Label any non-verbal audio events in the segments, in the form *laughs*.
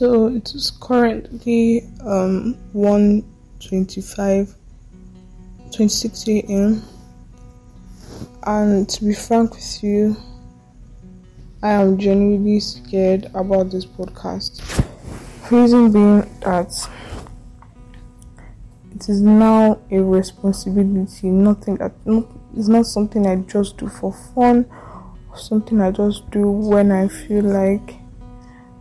So it is currently um 1:25 26 a.m. and to be frank with you I am genuinely scared about this podcast. Reason being that it is now a responsibility, nothing that not, it's not something I just do for fun, or something I just do when I feel like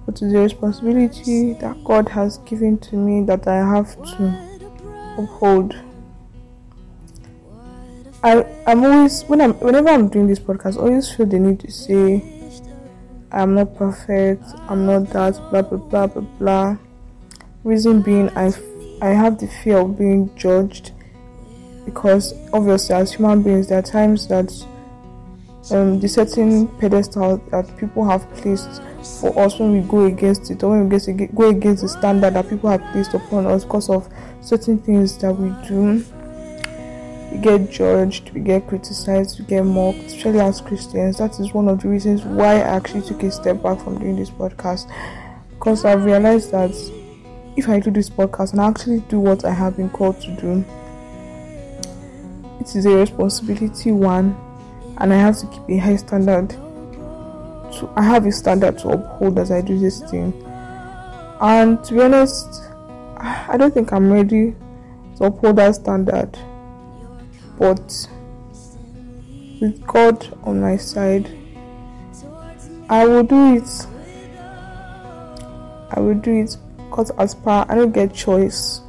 but it's a responsibility that God has given to me that I have to uphold. I I'm always when I'm whenever I'm doing this podcast, I always feel the need to say I'm not perfect, I'm not that, blah blah blah blah blah. Reason being, I I have the fear of being judged because obviously as human beings there are times that um, the certain pedestal that people have placed for us when we go against it or when we go against the standard that people have placed upon us because of certain things that we do. We get judged we get criticized we get mocked especially as christians. That is one of the reasons why i actually took a step back from doing this podcast because i've realized that if i do this podcast and I actually do what i have been called to do it is a responsibility one and i have to keep a high standard to I have a standard to uphold as I do this thing. And to be honest, I don't think I'm ready to uphold that standard. But with God on my side, I will do it. I will do it because as per I don't get choice.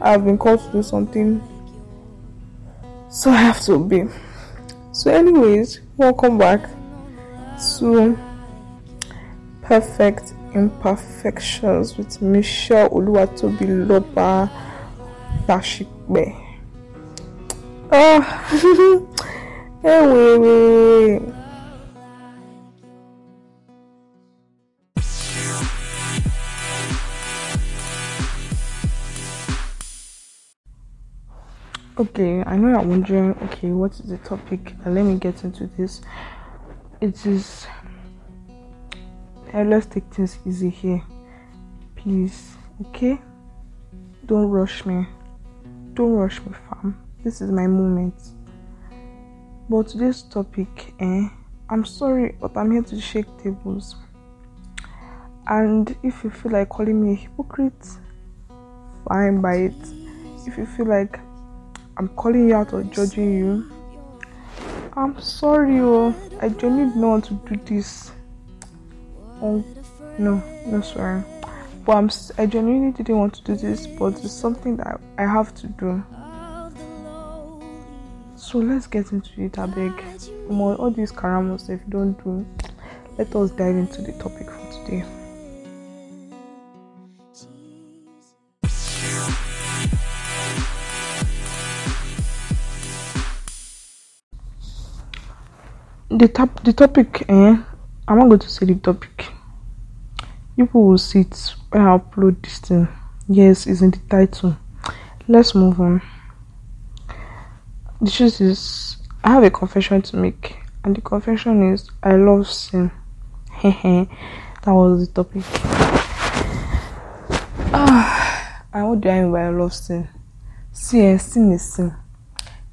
I have been called to do something, so I have to obey. So, anyways, welcome back to Perfect Imperfections with Michelle Oluwatobi Loba Lashikbe. Oh, ah, *laughs* anyway. Okay, I know you're wondering, okay, what is the topic? And let me get into this. It is let's take things easy here. Please okay? Don't rush me. Don't rush me fam. This is my moment. But today's topic eh i'm sorry but i'm here to shake tables. And if you feel like calling me a hypocrite fine by it. If you feel like i'm calling you out or judging you I'm sorry, oh, I don't want to do this. Oh, no, no, sorry. But I'm, I genuinely didn't want to do this, but it's something that I have to do. So let's get into it, I beg. All these karamos, if you don't do, let us dive into the topic for today. The top the topic eh i'm not going to say the topic. People will see it when i upload this thing. Yes it's in the title. Let's move on. The truth is i have a confession to make and the confession is i love sin. That was the topic. Ah and what do i by i love sin. See eh, sin is sin.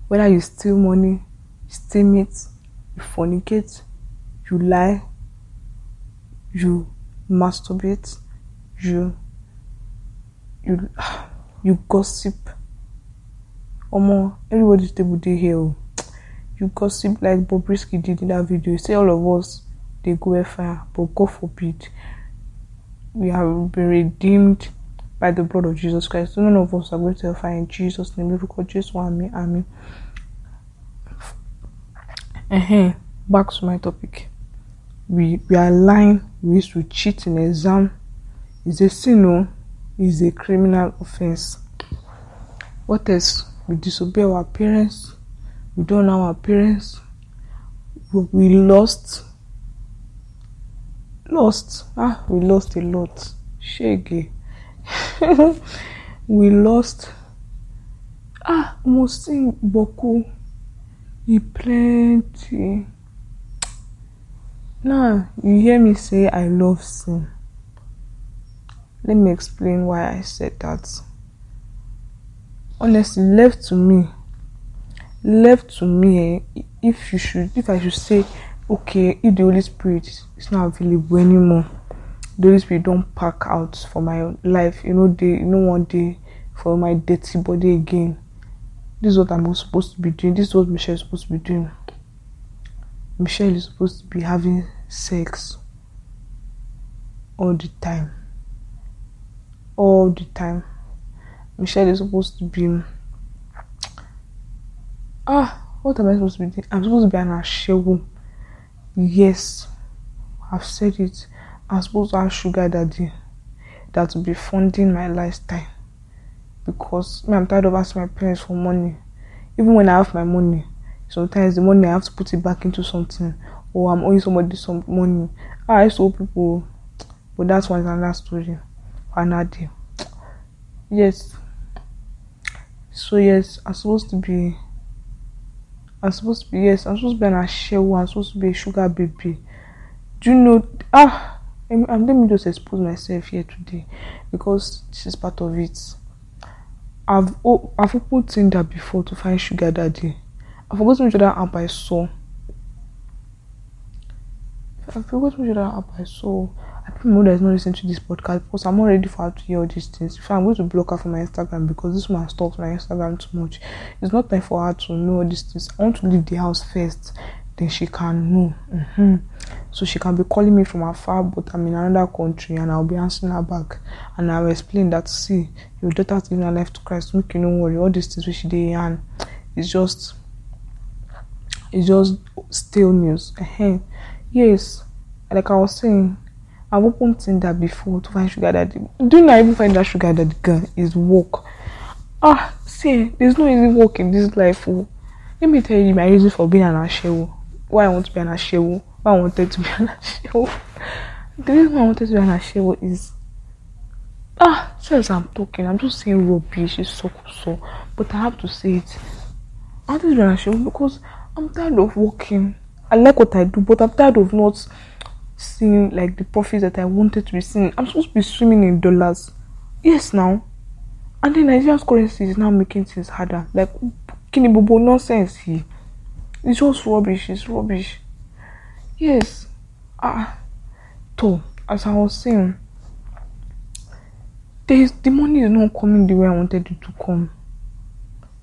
Whether you steal money steal meat you fornicate, you lie, you masturbate, you you *sighs* you gossip. Omo, everybody's table day here. You gossip like Bobrisky did in that video. say all of us they go fire, but God forbid. We have been redeemed by the blood of Jesus Christ. So none of us are going to fire in Jesus' name. Because Jesus want me, amen. Uh-huh. back to my topic. We we are lying. We used to cheat in exam. Is a sin o is a criminal offence what else? We disobey our parents. We don't know our parents. We lost. Lost? Ah we lost a lot. Shege. *laughs* We lost. Ah mo sing boku e plenty now you hear me say i love sin let me explain why I said that. Honestly, left to me, left to me, eh, if you should, if I should say, okay, if the Holy Spirit is not available anymore, the Holy Spirit don't pack out for my life, you know, day, you know, one day for my dirty body again. This is what I'm supposed to be doing. This is what Michelle is supposed to be doing. Michelle is supposed to be having sex all the time all the time. Michelle is supposed to be ah what am I supposed to be doing? I'm supposed to be an ashewo. Yes, I've said it. I'm supposed to have sugar daddy that will be funding my lifestyle because me, I'm tired of asking my parents for money. Even when I have my money, sometimes the money I have to put it back into something or I'm owing somebody some money. Ah, I used owe people, but that's one another story. Anadi. Yes. So yes, I'm supposed to be. I'm supposed to be yes. I'm supposed to be an ashewo. I'm supposed to be a sugar baby. Do you know? Ah, I'm, I'm, let me just expose myself here today because this is part of it. I've oh, I've opened Tinder before to find sugar daddy. I forgot which other app I saw. I forgot which other app I saw. I pray mother is not listening to this podcast because I'm not ready for her to hear all these things. If I'm going to block her from my Instagram because this woman stalks my Instagram too much. It's not time for her to know all these things. I want to leave the house first, then she can know. Mm-hmm. So she can be calling me from afar, but I'm in another country and I'll be answering her back. And I'll explain that, see, your daughter's giving her life to Christ. Make you no worry. All these things which she did and it's just, it's just stale news. Uh-huh. Yes, like I was saying, I've opened Tinder before to find sugar daddy. Do not even find that sugar daddy girl is work? Ah, see, there's no easy work in this life. Oh. Let me tell you my reason for being an ashewo. Why I want to be an ashewo. Why I wanted to be an ashewo. The reason I wanted to be an ashewo is ah, since I'm talking, I'm just saying rubbish. It's so so, but I have to say it. I wanted to be an ashewo because I'm tired of working. I like what I do, but I'm tired of not seeing like the profits that I wanted to be seeing. I'm supposed to be swimming in dollars. Yes, now. And then Nigeria's currency is now making things harder. Like, Kinibobo nonsense here. It's just rubbish. It's rubbish. Yes. Ah. So, as I was saying, there's, the money is not coming the way I wanted it to come.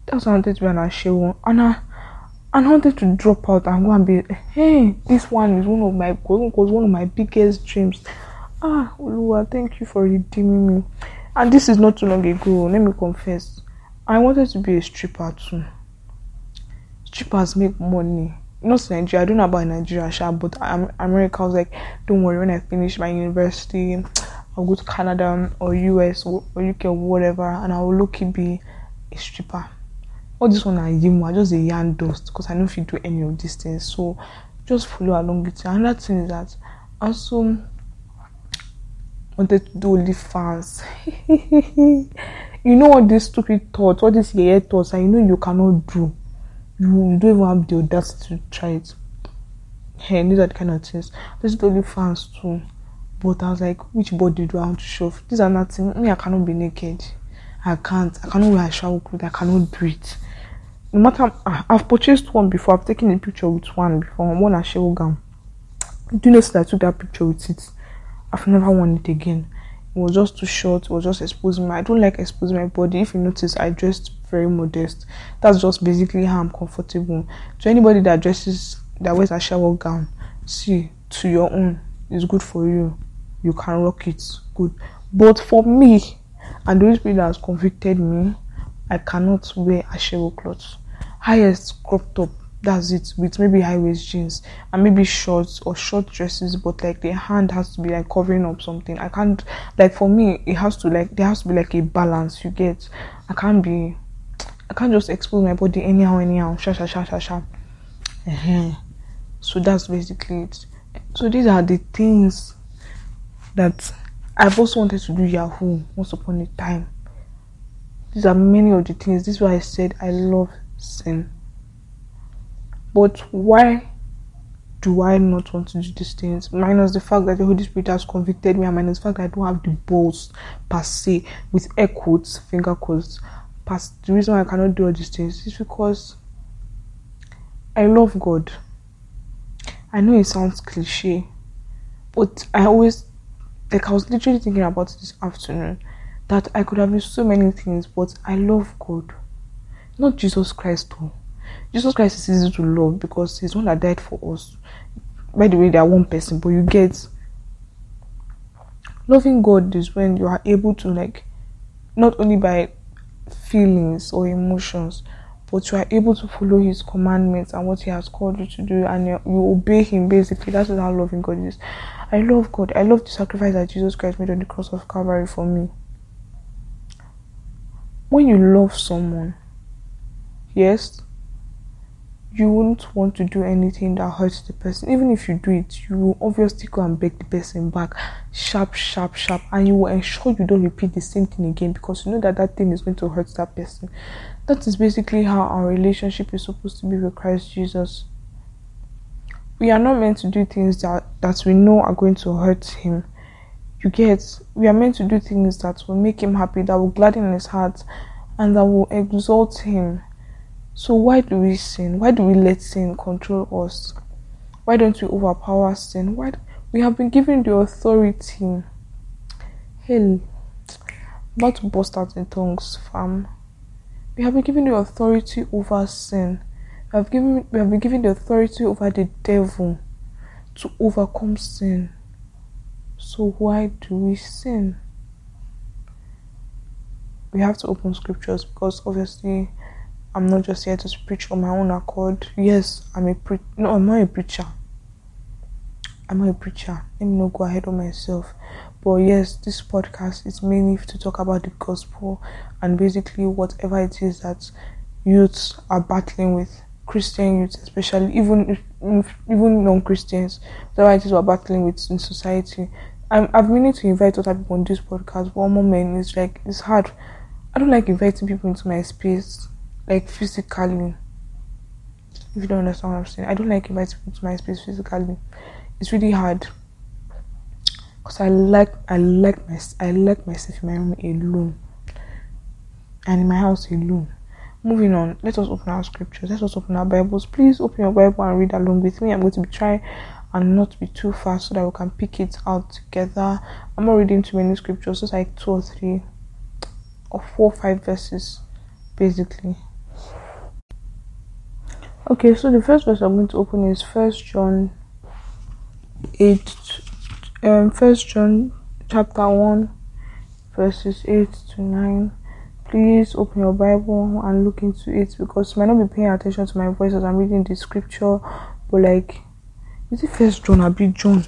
That's why I wanted to be an Ashewo. And I, and I wanted to drop out and go and be hey this one is one of my goals, was one of my biggest dreams ah Oluwa thank you for redeeming me and this is not too long ago let me confess I wanted to be a stripper too strippers make money not Nigeria I don't know about Nigeria sha, but i America was like don't worry when I finish my university I'll go to Canada or US or, UK or whatever and I will look be a stripper all this one I yim I just a yarn dust because I know if you do any of these things. So just follow along with you. Another thing is that I also wanted to do OnlyFans. *laughs* you know all these stupid thoughts, all these yeah thoughts, you know you cannot do. You, don't even have the audacity to try it. Hey, these are the kind of things. This is OnlyFans too. But I was like, which body do I want to show? These are nothing. Me, I cannot be naked. I can't. I cannot wear a shower clothes. I cannot do it no matter ah, I've purchased one before, I've taken a picture with one before, one at gown. Do you know that I took that picture with it? I've never worn it again. Was just too short, was just exposing my I don't like exposing my body. If you notice, I dressed very modest. That's just basically how I'm comfortable. To anybody that dresses that wears a shower gown, see to your own, it's good for you. You can rock it, good. But for me, and the Spirit that has convicted me, I cannot wear a shower clothes highest crop top that's it with maybe high waist jeans and maybe shorts or short dresses but like the hand has to be like covering up something. I can't like for me it has to like there has to be like a balance you get? I can't be i can't just expose my body anyhow anyhow sha sha sha sha sha. Uh-huh. so that's basically it. So these are the things that i've also wanted to do yahoo once upon a time. These are many of the things. This is why i said i love sin. But why do I not want to do these things? Minus the fact that the Holy Spirit has convicted me, and minus the fact that I don't have the balls per se, with air quotes, finger quotes. Past the reason why I cannot do all these things is because I love God. I know it sounds cliche, but I always like I was literally thinking about this afternoon that I could have been so many things, but I love God. Not Jesus Christ though. Jesus Christ is easy to love because he's one that died for us. By the way, they are one person, but you get loving God is when you are able to like not only by feelings or emotions, but you are able to follow his commandments and what he has called you to do and you, you obey him basically. That is how loving God is. I love God. I love the sacrifice that Jesus Christ made on the cross of Calvary for me. When you love someone, yes, you won't want to do anything that hurts the person. Even if you do it, you will obviously go and beg the person back, sharp, sharp, sharp, and you will ensure you don't repeat the same thing again because you know that that thing is going to hurt that person. That is basically how our relationship is supposed to be with Christ Jesus. We are not meant to do things that, that we know are going to hurt Him. You get, we are meant to do things that will make Him happy, that will gladden His heart, and that will exalt Him so, why do we sin? Why do we let sin control us? Why don't we overpower sin? Why we have been given the authority? Hell, about to burst out in tongues, fam. We have been given the authority over sin. We have given we have been given the authority over the devil to overcome sin. So why do we sin? We have to open scriptures because obviously I'm not just here to preach on my own accord. Yes, I'm a pre- no, I'm not a preacher. I'm not a preacher. Let me not go ahead of myself. But yes, this podcast is mainly to talk about the gospel and basically whatever it is that youths are battling with, Christian youths especially, even even non-Christians, whatever it is we're battling with in society. I'm, I've meaning to invite other people on this podcast. One moment is like it's hard. I don't like inviting people into my space like physically. If you don't understand what I'm saying, I don't like inviting people to my space physically. It's really hard because I like I like my I like myself in my room alone and in my house alone. Moving on, let us open our scriptures. Let us open our Bibles. Please open your Bible and read along with me. I'm going to be trying and not be too fast so that we can pick it out together. I'm not reading too many scriptures, just like two or three or four, or five verses, basically. Okay, so the first verse I'm going to open is First John eight, um, First John chapter one, verses eight to nine. Please open your Bible and look into it because you might not be paying attention to my voice as I'm reading the scripture, but like, is it First John or be John?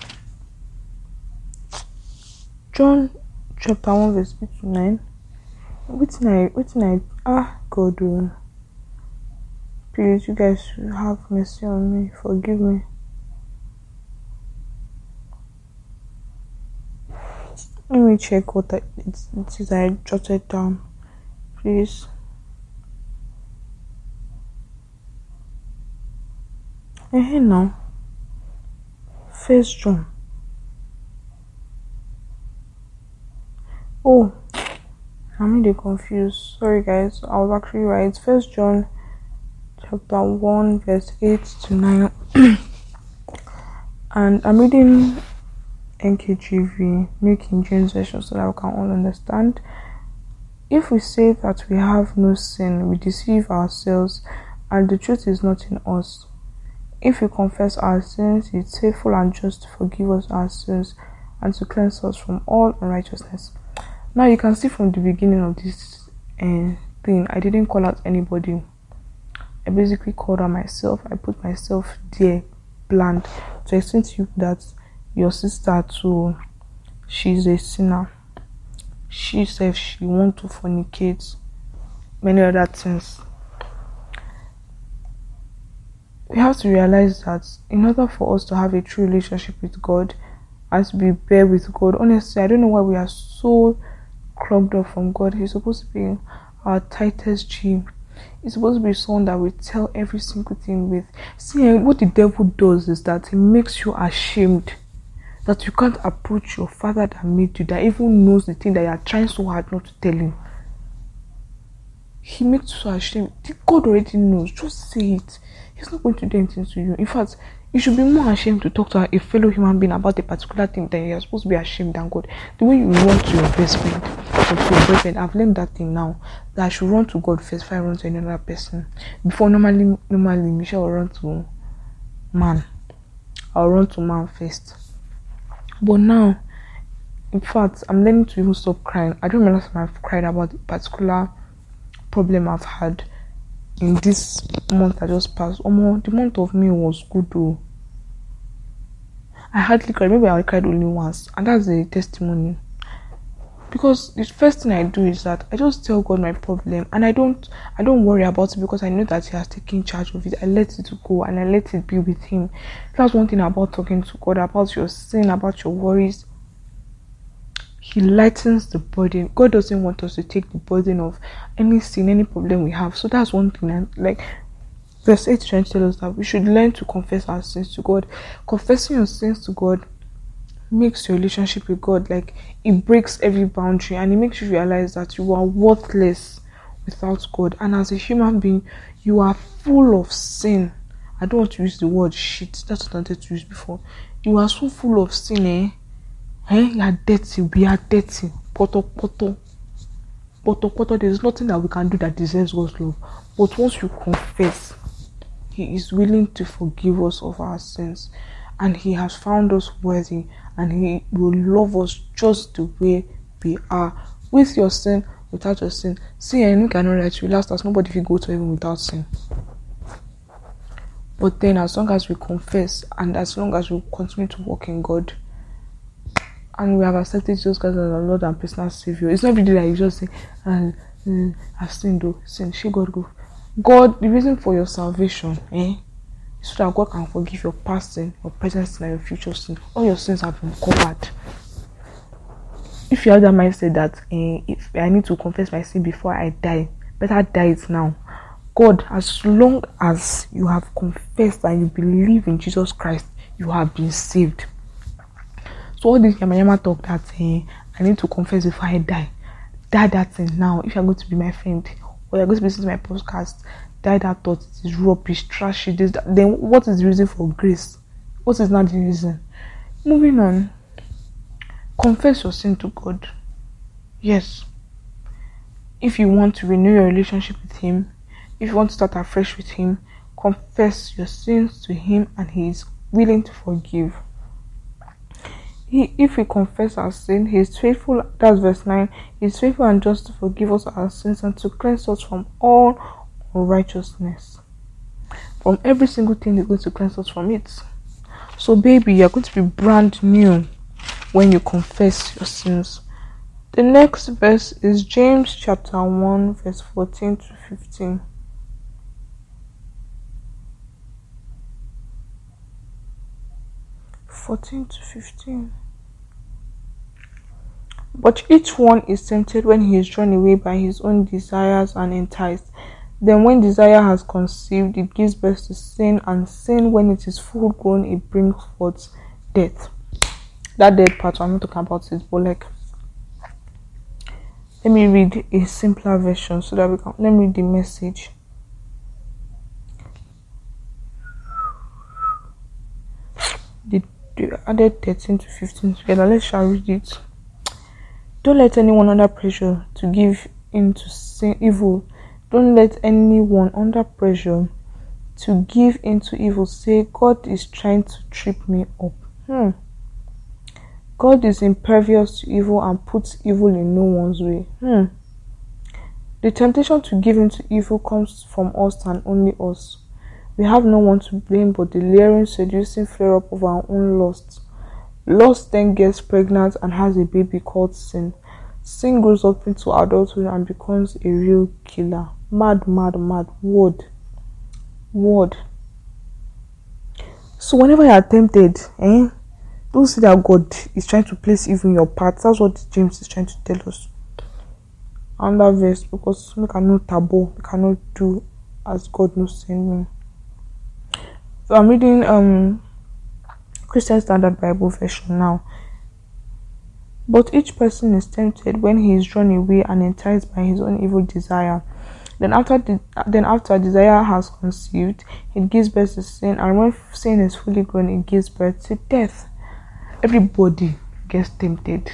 John chapter one, verse eight to nine. What's I? What's I? Ah, God. Oh. Please, you guys have mercy on me. Forgive me. Let me check what I, it, is I jotted down. Please. Eh, now. First John. Oh, I'm really confused. Sorry, guys. I was actually right. First John chapter 1, verse 8 to 9. *clears throat* and I'm reading NKJV, New King James Version, so that we can all understand. If we say that we have no sin, we deceive ourselves, and the truth is not in us. If we confess our sins, He is faithful and just to forgive us our sins and to cleanse us from all unrighteousness. Now, you can see from the beginning of this uh, thing, I didn't call out anybody I basically called out myself. I put myself there, planned to explain to you that your sister too, she's a sinner. She says she want to fornicate, many other things. We have to realize that in order for us to have a true relationship with God and to be bare with God, honestly, I don't know why we are so clogged up from God. He's supposed to be our tightest G He's supposed to be someone that will tell every single thing with. See, eh, what the devil does is that he makes you ashamed that you can't approach your father that made you, that even knows the thing that you are trying so hard not to tell him. He makes you so ashamed. God already knows. Just say it. He's not going to do anything to you. In fact, you should be more ashamed to talk to a fellow human being about a particular thing than you're supposed to be ashamed than God. The way you run to your best friend to your boyfriend, I've learned that thing now. That I should run to God first before I run to another person. Before normally normally Michelle will run to man. I'll run to man first. But now, in fact, I'm learning to even stop crying. I don't remember last time I've cried about a particular problem I've had in this month that just passed. Almost the month of May was good though. I hardly cried. Maybe I cried only once, and that's a testimony because the first thing I do is that I just tell God my problem and I don't I don't worry about it because I know that He has taken charge of it. I let it go and I let it be with Him. That's one thing about talking to God about your sin, about your worries. He lightens the burden. God doesn't want us to take the burden of any sin, any problem we have. So that's one thing. And like verse 8 trying to tell us that we should learn to confess our sins to God. Confessing your sins to God makes your relationship with God like it breaks every boundary and it makes you realize that you are worthless without God. And as a human being, you are full of sin. I don't want to use the word shit. That's what I wanted to use before. You are so full of sin, eh? Eh? You are dirty. We are dirty. Poto poto. Poto poto. There's nothing that we can do that deserves God's love. But once you confess, He is willing to forgive us of our sins. And He has found us worthy and He will love us just the way we are, with your sin, without your sin. See, I know cannot let you last as nobody can go to heaven without sin. But then, as long as we confess and as long as we continue to walk in God, and we have accepted Jesus Christ as our Lord and personal Savior, it's not day that you just say, uh, uh, I've sinned, though, sin, she God go. God, the reason for your salvation, eh? So that God can forgive your past sin, your present sin, and your future sin. All your sins have been covered. If you have that mindset that eh, if I need to confess my sin before I die, better die it now. God, as long as you have confessed and you believe in Jesus Christ, you have been saved. So all this Yama talk that eh, I need to confess before I die, die that thing now. If you're going to be my friend or you're going to be listening to my podcast, die that thought it is rubbish, trashy, this, that. Then what is the reason for grace? What is not the reason? Moving on. Confess your sin to God. Yes. If you want to renew your relationship with Him, if you want to start afresh with Him, confess your sins to Him and He is willing to forgive. He, if we confess our sin, He is faithful. That's verse 9. He is faithful and just to forgive us our sins and to cleanse us from all righteousness. From every single thing He's going to cleanse us from it. So, baby, you're going to be brand new when you confess your sins. The next verse is James chapter 1, verse 14 to 15. Fourteen to fifteen. But each one is tempted when he is drawn away by his own desires and enticed. Then, when desire has conceived, it gives birth to sin, and sin, when it is full grown, it brings forth death. That death part, I'm not talking about it, but like, let me read a simpler version so that we can. Let me read the message. The added 13 to 15 together. Let's shall read it. Don't let anyone under pressure to give in to sin, evil don't let anyone under pressure to give into evil say, God is trying to trip me up. Hmm. God is impervious to evil and puts evil in no one's way. Hmm. The temptation to give into evil comes from us and only us. We have no one to blame but the leering, seducing flare up of our own lust. Lust then gets pregnant and has a baby called sin. Sin grows up into adulthood and becomes a real killer. Mad, mad, mad. Word. Word. So whenever you are tempted, eh? Don't see that God is trying to place evil in your path. That's what James is trying to tell us. under verse because we cannot taboo, we cannot do as God knows send me. So I'm reading um Christian Standard Bible version now. But each person is tempted when he is drawn away and enticed by his own evil desire. Then after the, then after desire has conceived, it gives birth to sin, and when sin is fully grown, it gives birth to death. Everybody gets tempted.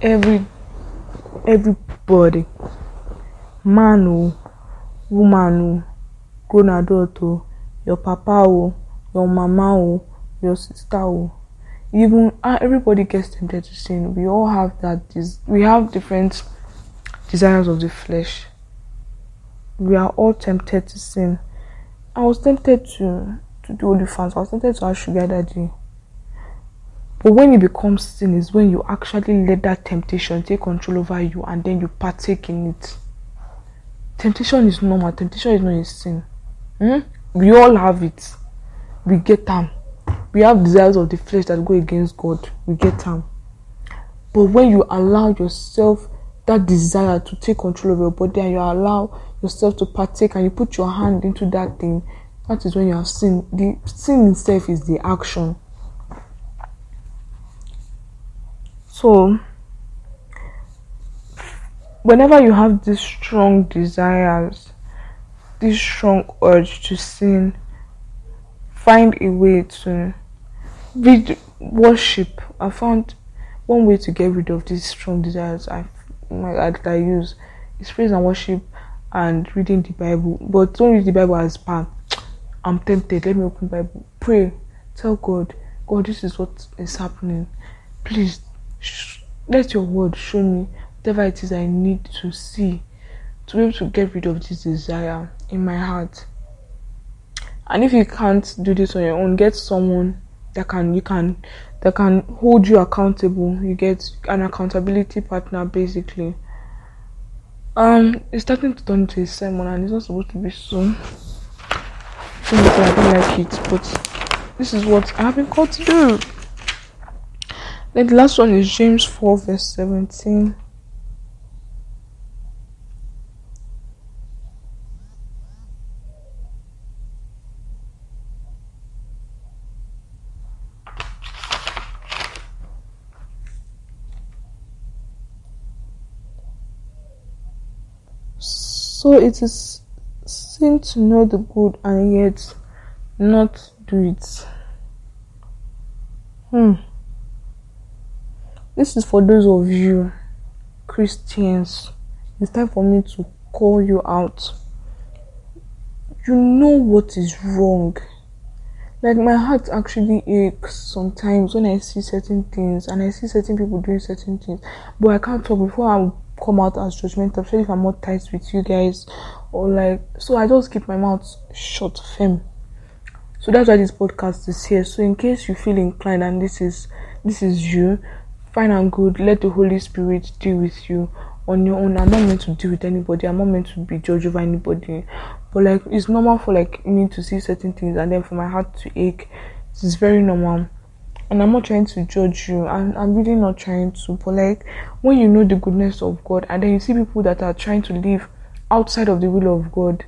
Every everybody, man or woman or grown adult or your papa or your mama or your sister or even uh, everybody gets tempted to sin. We all have that. Des- we have different desires of the flesh. We are all tempted to sin. I was tempted to to do the OnlyFans. I was tempted to have sugar daddy. But when it becomes sin is when you actually let that temptation take control over you and then you partake in it. Temptation is normal. Temptation is not a sin. Hmm? We all have it. We get them we have desires of the flesh that go against God. We get them. But when you allow yourself that desire to take control of your body and you allow yourself to partake and you put your hand into that thing, that is when you have sin. The sin itself is the action. So, whenever you have these strong desires, this strong urge to sin, find a way to read worship. I found one way to get rid of these strong desires I that I use is praise and worship and reading the Bible. But don't read the Bible as bad. I'm tempted. Let me open the Bible. Pray. Tell God, God, this is what is happening. Please sh- let your word show me whatever it is I need to see to be able to get rid of this desire in my heart. And if you can't do this on your own, get someone that can you can that can hold you accountable. You get an accountability partner basically. Um, it's starting to turn into a sermon, and it's not supposed to be so. I don't like it, but this is what I have been called to do. Then the last one is James 4, verse 17. So it is sin to know the good and yet not do it. Hmm. This is for those of you Christians. It's time for me to call you out. You know what is wrong. Like my heart actually aches sometimes when I see certain things and I see certain people doing certain things, but I can't talk before I'm come out as judgmental, especially if I'm not tight with you guys or like so I just keep my mouth shut firm. So that's why this podcast is here. So in case you feel inclined and this is this is you, fine and good, let the Holy Spirit deal with you on your own. I'm not meant to deal with anybody, I'm not meant to be judged over anybody. But like it's normal for like me to see certain things and then for my heart to ache. It's very normal and I'm not trying to judge you, and I'm really not trying to. But like when you know the goodness of God, and then you see people that are trying to live outside of the will of God,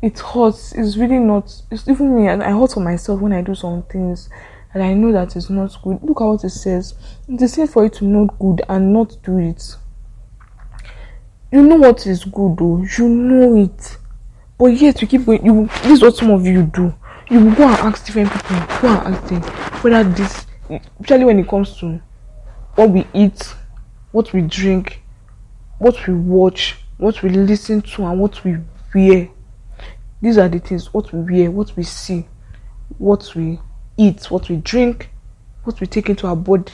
it hurts. It's really not. It's even me, I hurt for myself when I do some things, and I know that it's not good. Look at what it says. It is safe for you to know good and not do it. You know what is good, though. You know it, but yet you keep going. You this is what some of you do you go and ask different people go and ask them whether this especially when it comes to what we eat what we drink what we watch what we listen to and what we wear these are the things what we wear what we see what we eat what we drink what we take into our body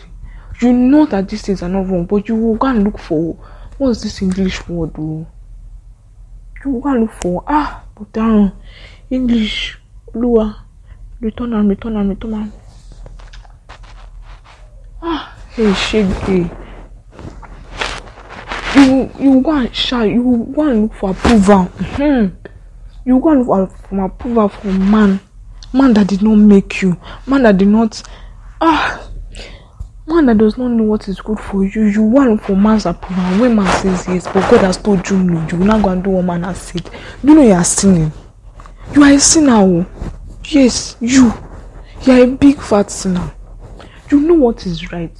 you know that these things are not wrong but you will go and look for what's this english word oh you will go and look for ah but down english Lua, return and return and return and. Ah hey shege you you and shy you and look for approval. Hmm. You and look for, approval from man. Man that did not make you. Man that did not ah. Man that does not know what is good for you, you want for man's approval. When man says yes, but God has told you no, you will go and do what man has said. You know you are sinning. You are a sinner. Oh. Yes, you. You are a big fat sinner. You know what is right,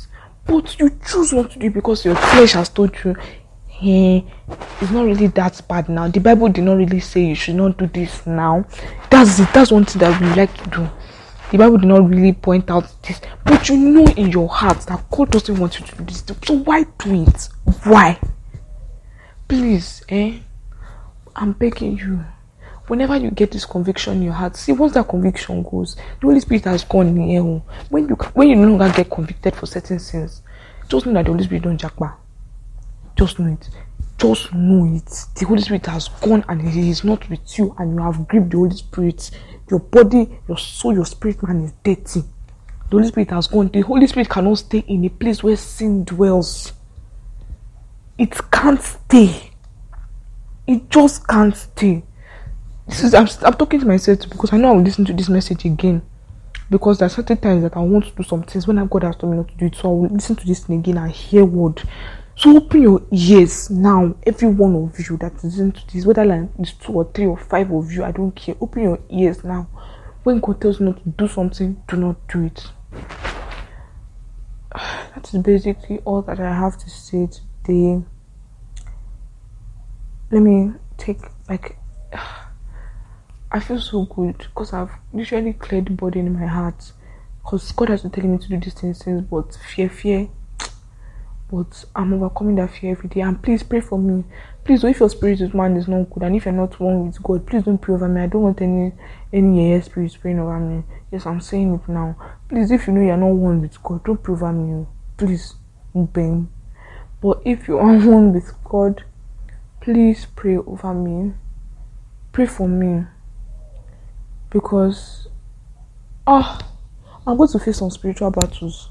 but you choose not to do it because your flesh has told you, hey, it's not really that bad now. The Bible did not really say you should not do this now. That's it. That's one thing that we like to do the Bible did not really point out this, but you know in your heart that God doesn't want you to do this. So why do it? Why? Please, eh? I'm begging you. Whenever you get this conviction in your heart, see once that conviction goes, the Holy Spirit has gone in. Oh. When you when you no longer get convicted for certain sins, just know that the Holy Spirit don't jackpot. Just know it. Just know it. The Holy Spirit has gone and He is not with you, and you have grieved the Holy Spirit your body, your soul, your spirit man is dirty. The Holy Spirit has gone. The Holy Spirit cannot stay in a place where sin dwells. It can't stay. It just can't stay. This is I'm, I'm talking to myself because I know I will listen to this message again. Because there are certain times that I want to do some things when God has told me not to do it. So I will listen to this thing again and hear word. So open your ears now, every one of you that is into this, whether like it's two or three or five of you, I don't care. Open your ears now. When God tells you not to do something, do not do it. *sighs* That is basically all that I have to say today. Let me take like *sighs* I feel so good because I've literally cleared the burden in my heart. Because God has been telling me to do these things but fear, fear but I'm overcoming that fear every day. And please pray for me. Please, if your spirit with man is not good and if you're not one with God, please don't pray over me. I don't want any any spirit praying over me. Yes, I'm saying it now. Please, if you know you're not one with God, don't pray over me. Oh. Please, bang. But if you are *laughs* one with God, please pray over me. Pray for me. Because ah, I'm going to face some spiritual battles.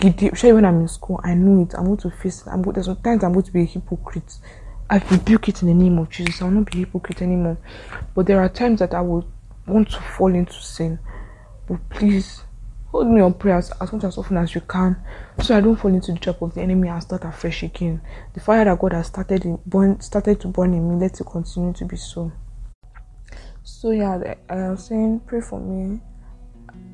Especially when i'm in school i know it. I'm going to face i'm going there's sometimes i'm going to be a hypocrite. I rebuke it in the name of jesus. I will not be a hypocrite anymore. But there are times that i would want to fall into sin. But please hold me on prayers as much as often as you can so i don't fall into the trap of the enemy and start afresh again. The fire that god has started in started to burn in me let it continue to be so so yeah I am saying pray for me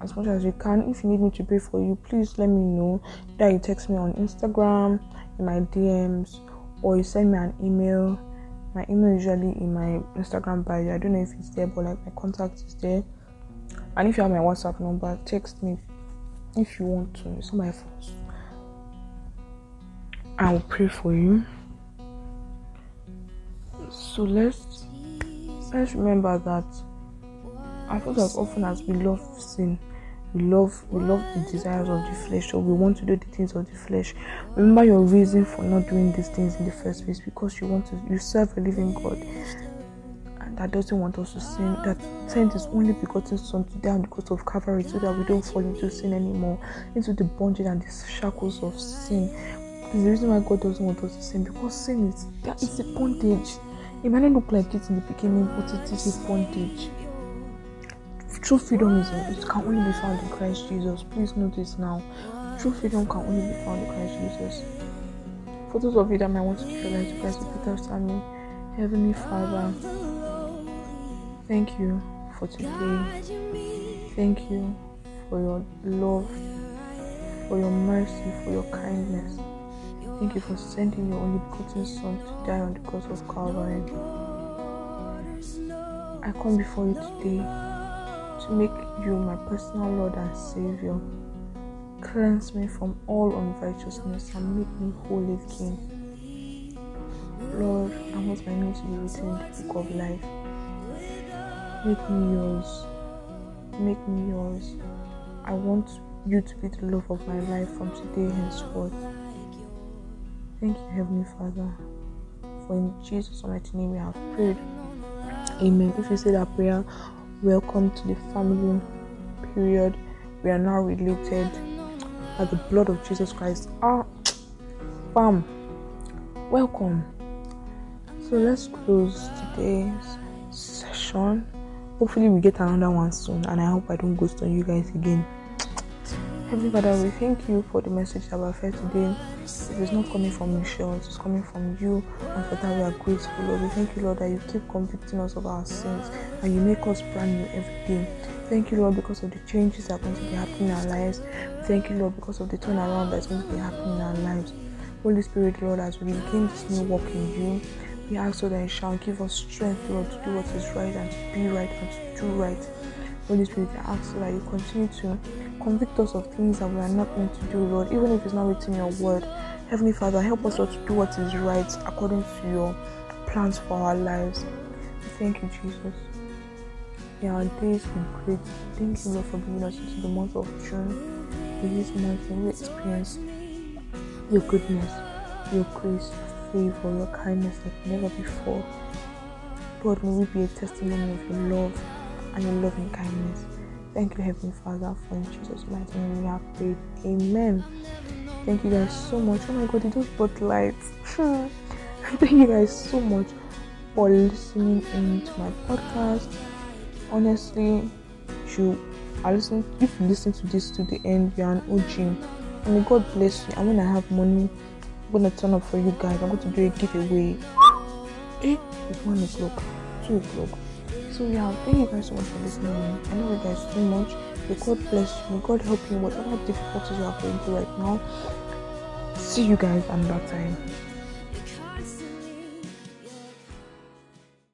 as much as you can. If you need me to pray for you, please let me know. That you text me on Instagram, in my DMs, or you send me an email. My email is usually in my Instagram bio. I don't know if it's there, but like my contact is there. And if you have my WhatsApp number, text me if you want to. It's not my fault. I will pray for you. So let's let's remember that I feel as often as we love sin, we love we love the desires of the flesh or we want to do the things of the flesh. Remember your reason for not doing these things in the first place because you want to you serve a living God and that doesn't want us to sin. That sent his only begotten son to die on the cross of Calvary so that we don't fall into sin anymore, into the bondage and the shackles of sin. The reason why God doesn't want us to sin because sin is that is a bondage. It might not look like it in the beginning, but it is a bondage. True freedom is it can only be found in Christ Jesus. Please know this now. True freedom can only be found in Christ Jesus. For those of you that might want to give your life to Christ, repeat after me. Heavenly Father, thank you for today. Thank you for your love, for your mercy, for your kindness. Thank you for sending your only begotten Son to die on the cross of Calvary. I come before you today to make you my personal Lord and Savior. Cleanse me from all unrighteousness and make me holy King. Lord, I want my name to be written in the book of life. Make me yours. Make me yours. I want you to be the love of my life from today henceforth. Thank you, Heavenly Father. For in Jesus' mighty name we have prayed. Amen. If you say that prayer, Welcome to the family period. We are now related by the blood of Jesus Christ. Ah, bam. Welcome. So let's close today's session. Hopefully, we get another one soon, and I hope I don't ghost on you guys again. Heavenly Father, we thank you for the message that we've heard today. It is not coming from Michelle, it is coming from you, and for that we are grateful, Lord. We thank you, Lord, that you keep convicting us of our sins and you make us brand new every day. Thank you, Lord, because of the changes that are going to be happening in our lives. Thank you, Lord, because of the turnaround that's going to be happening in our lives. Holy Spirit, Lord, as we begin this new walk in you, we ask, Lord, that you shall give us strength, Lord, to do what is right and to be right and to do right. Holy Spirit, I ask that you continue to convict us of things that we are not meant to do, Lord, even if it's not written in your word. Heavenly Father, help us, Lord, to do what is right according to your plans for our lives. Thank you, Jesus. Yeah, our days been great. Thank you, Lord, for bringing us into the month of June. In this month, we experience your goodness, your grace, your favor, your kindness like never before. Lord, may we be a testimony of your love and your loving kindness. Thank you, Heavenly Father, for in Jesus' mighty name we have prayed. Amen. Thank you guys so much. Oh my god, it just brought light. Thank you guys so much for listening into my podcast. Honestly, you are listening if you listen to this to the end, you're an OG. May God bless you. And when I have money, I'm gonna turn up for you guys. I'm going to do a giveaway. Eh, it's one o'clock, two o'clock. So yeah, thank you guys so much for listening. I love you guys so much. May God bless you. May God help you whatever difficulties you are going through right now. See you guys another time.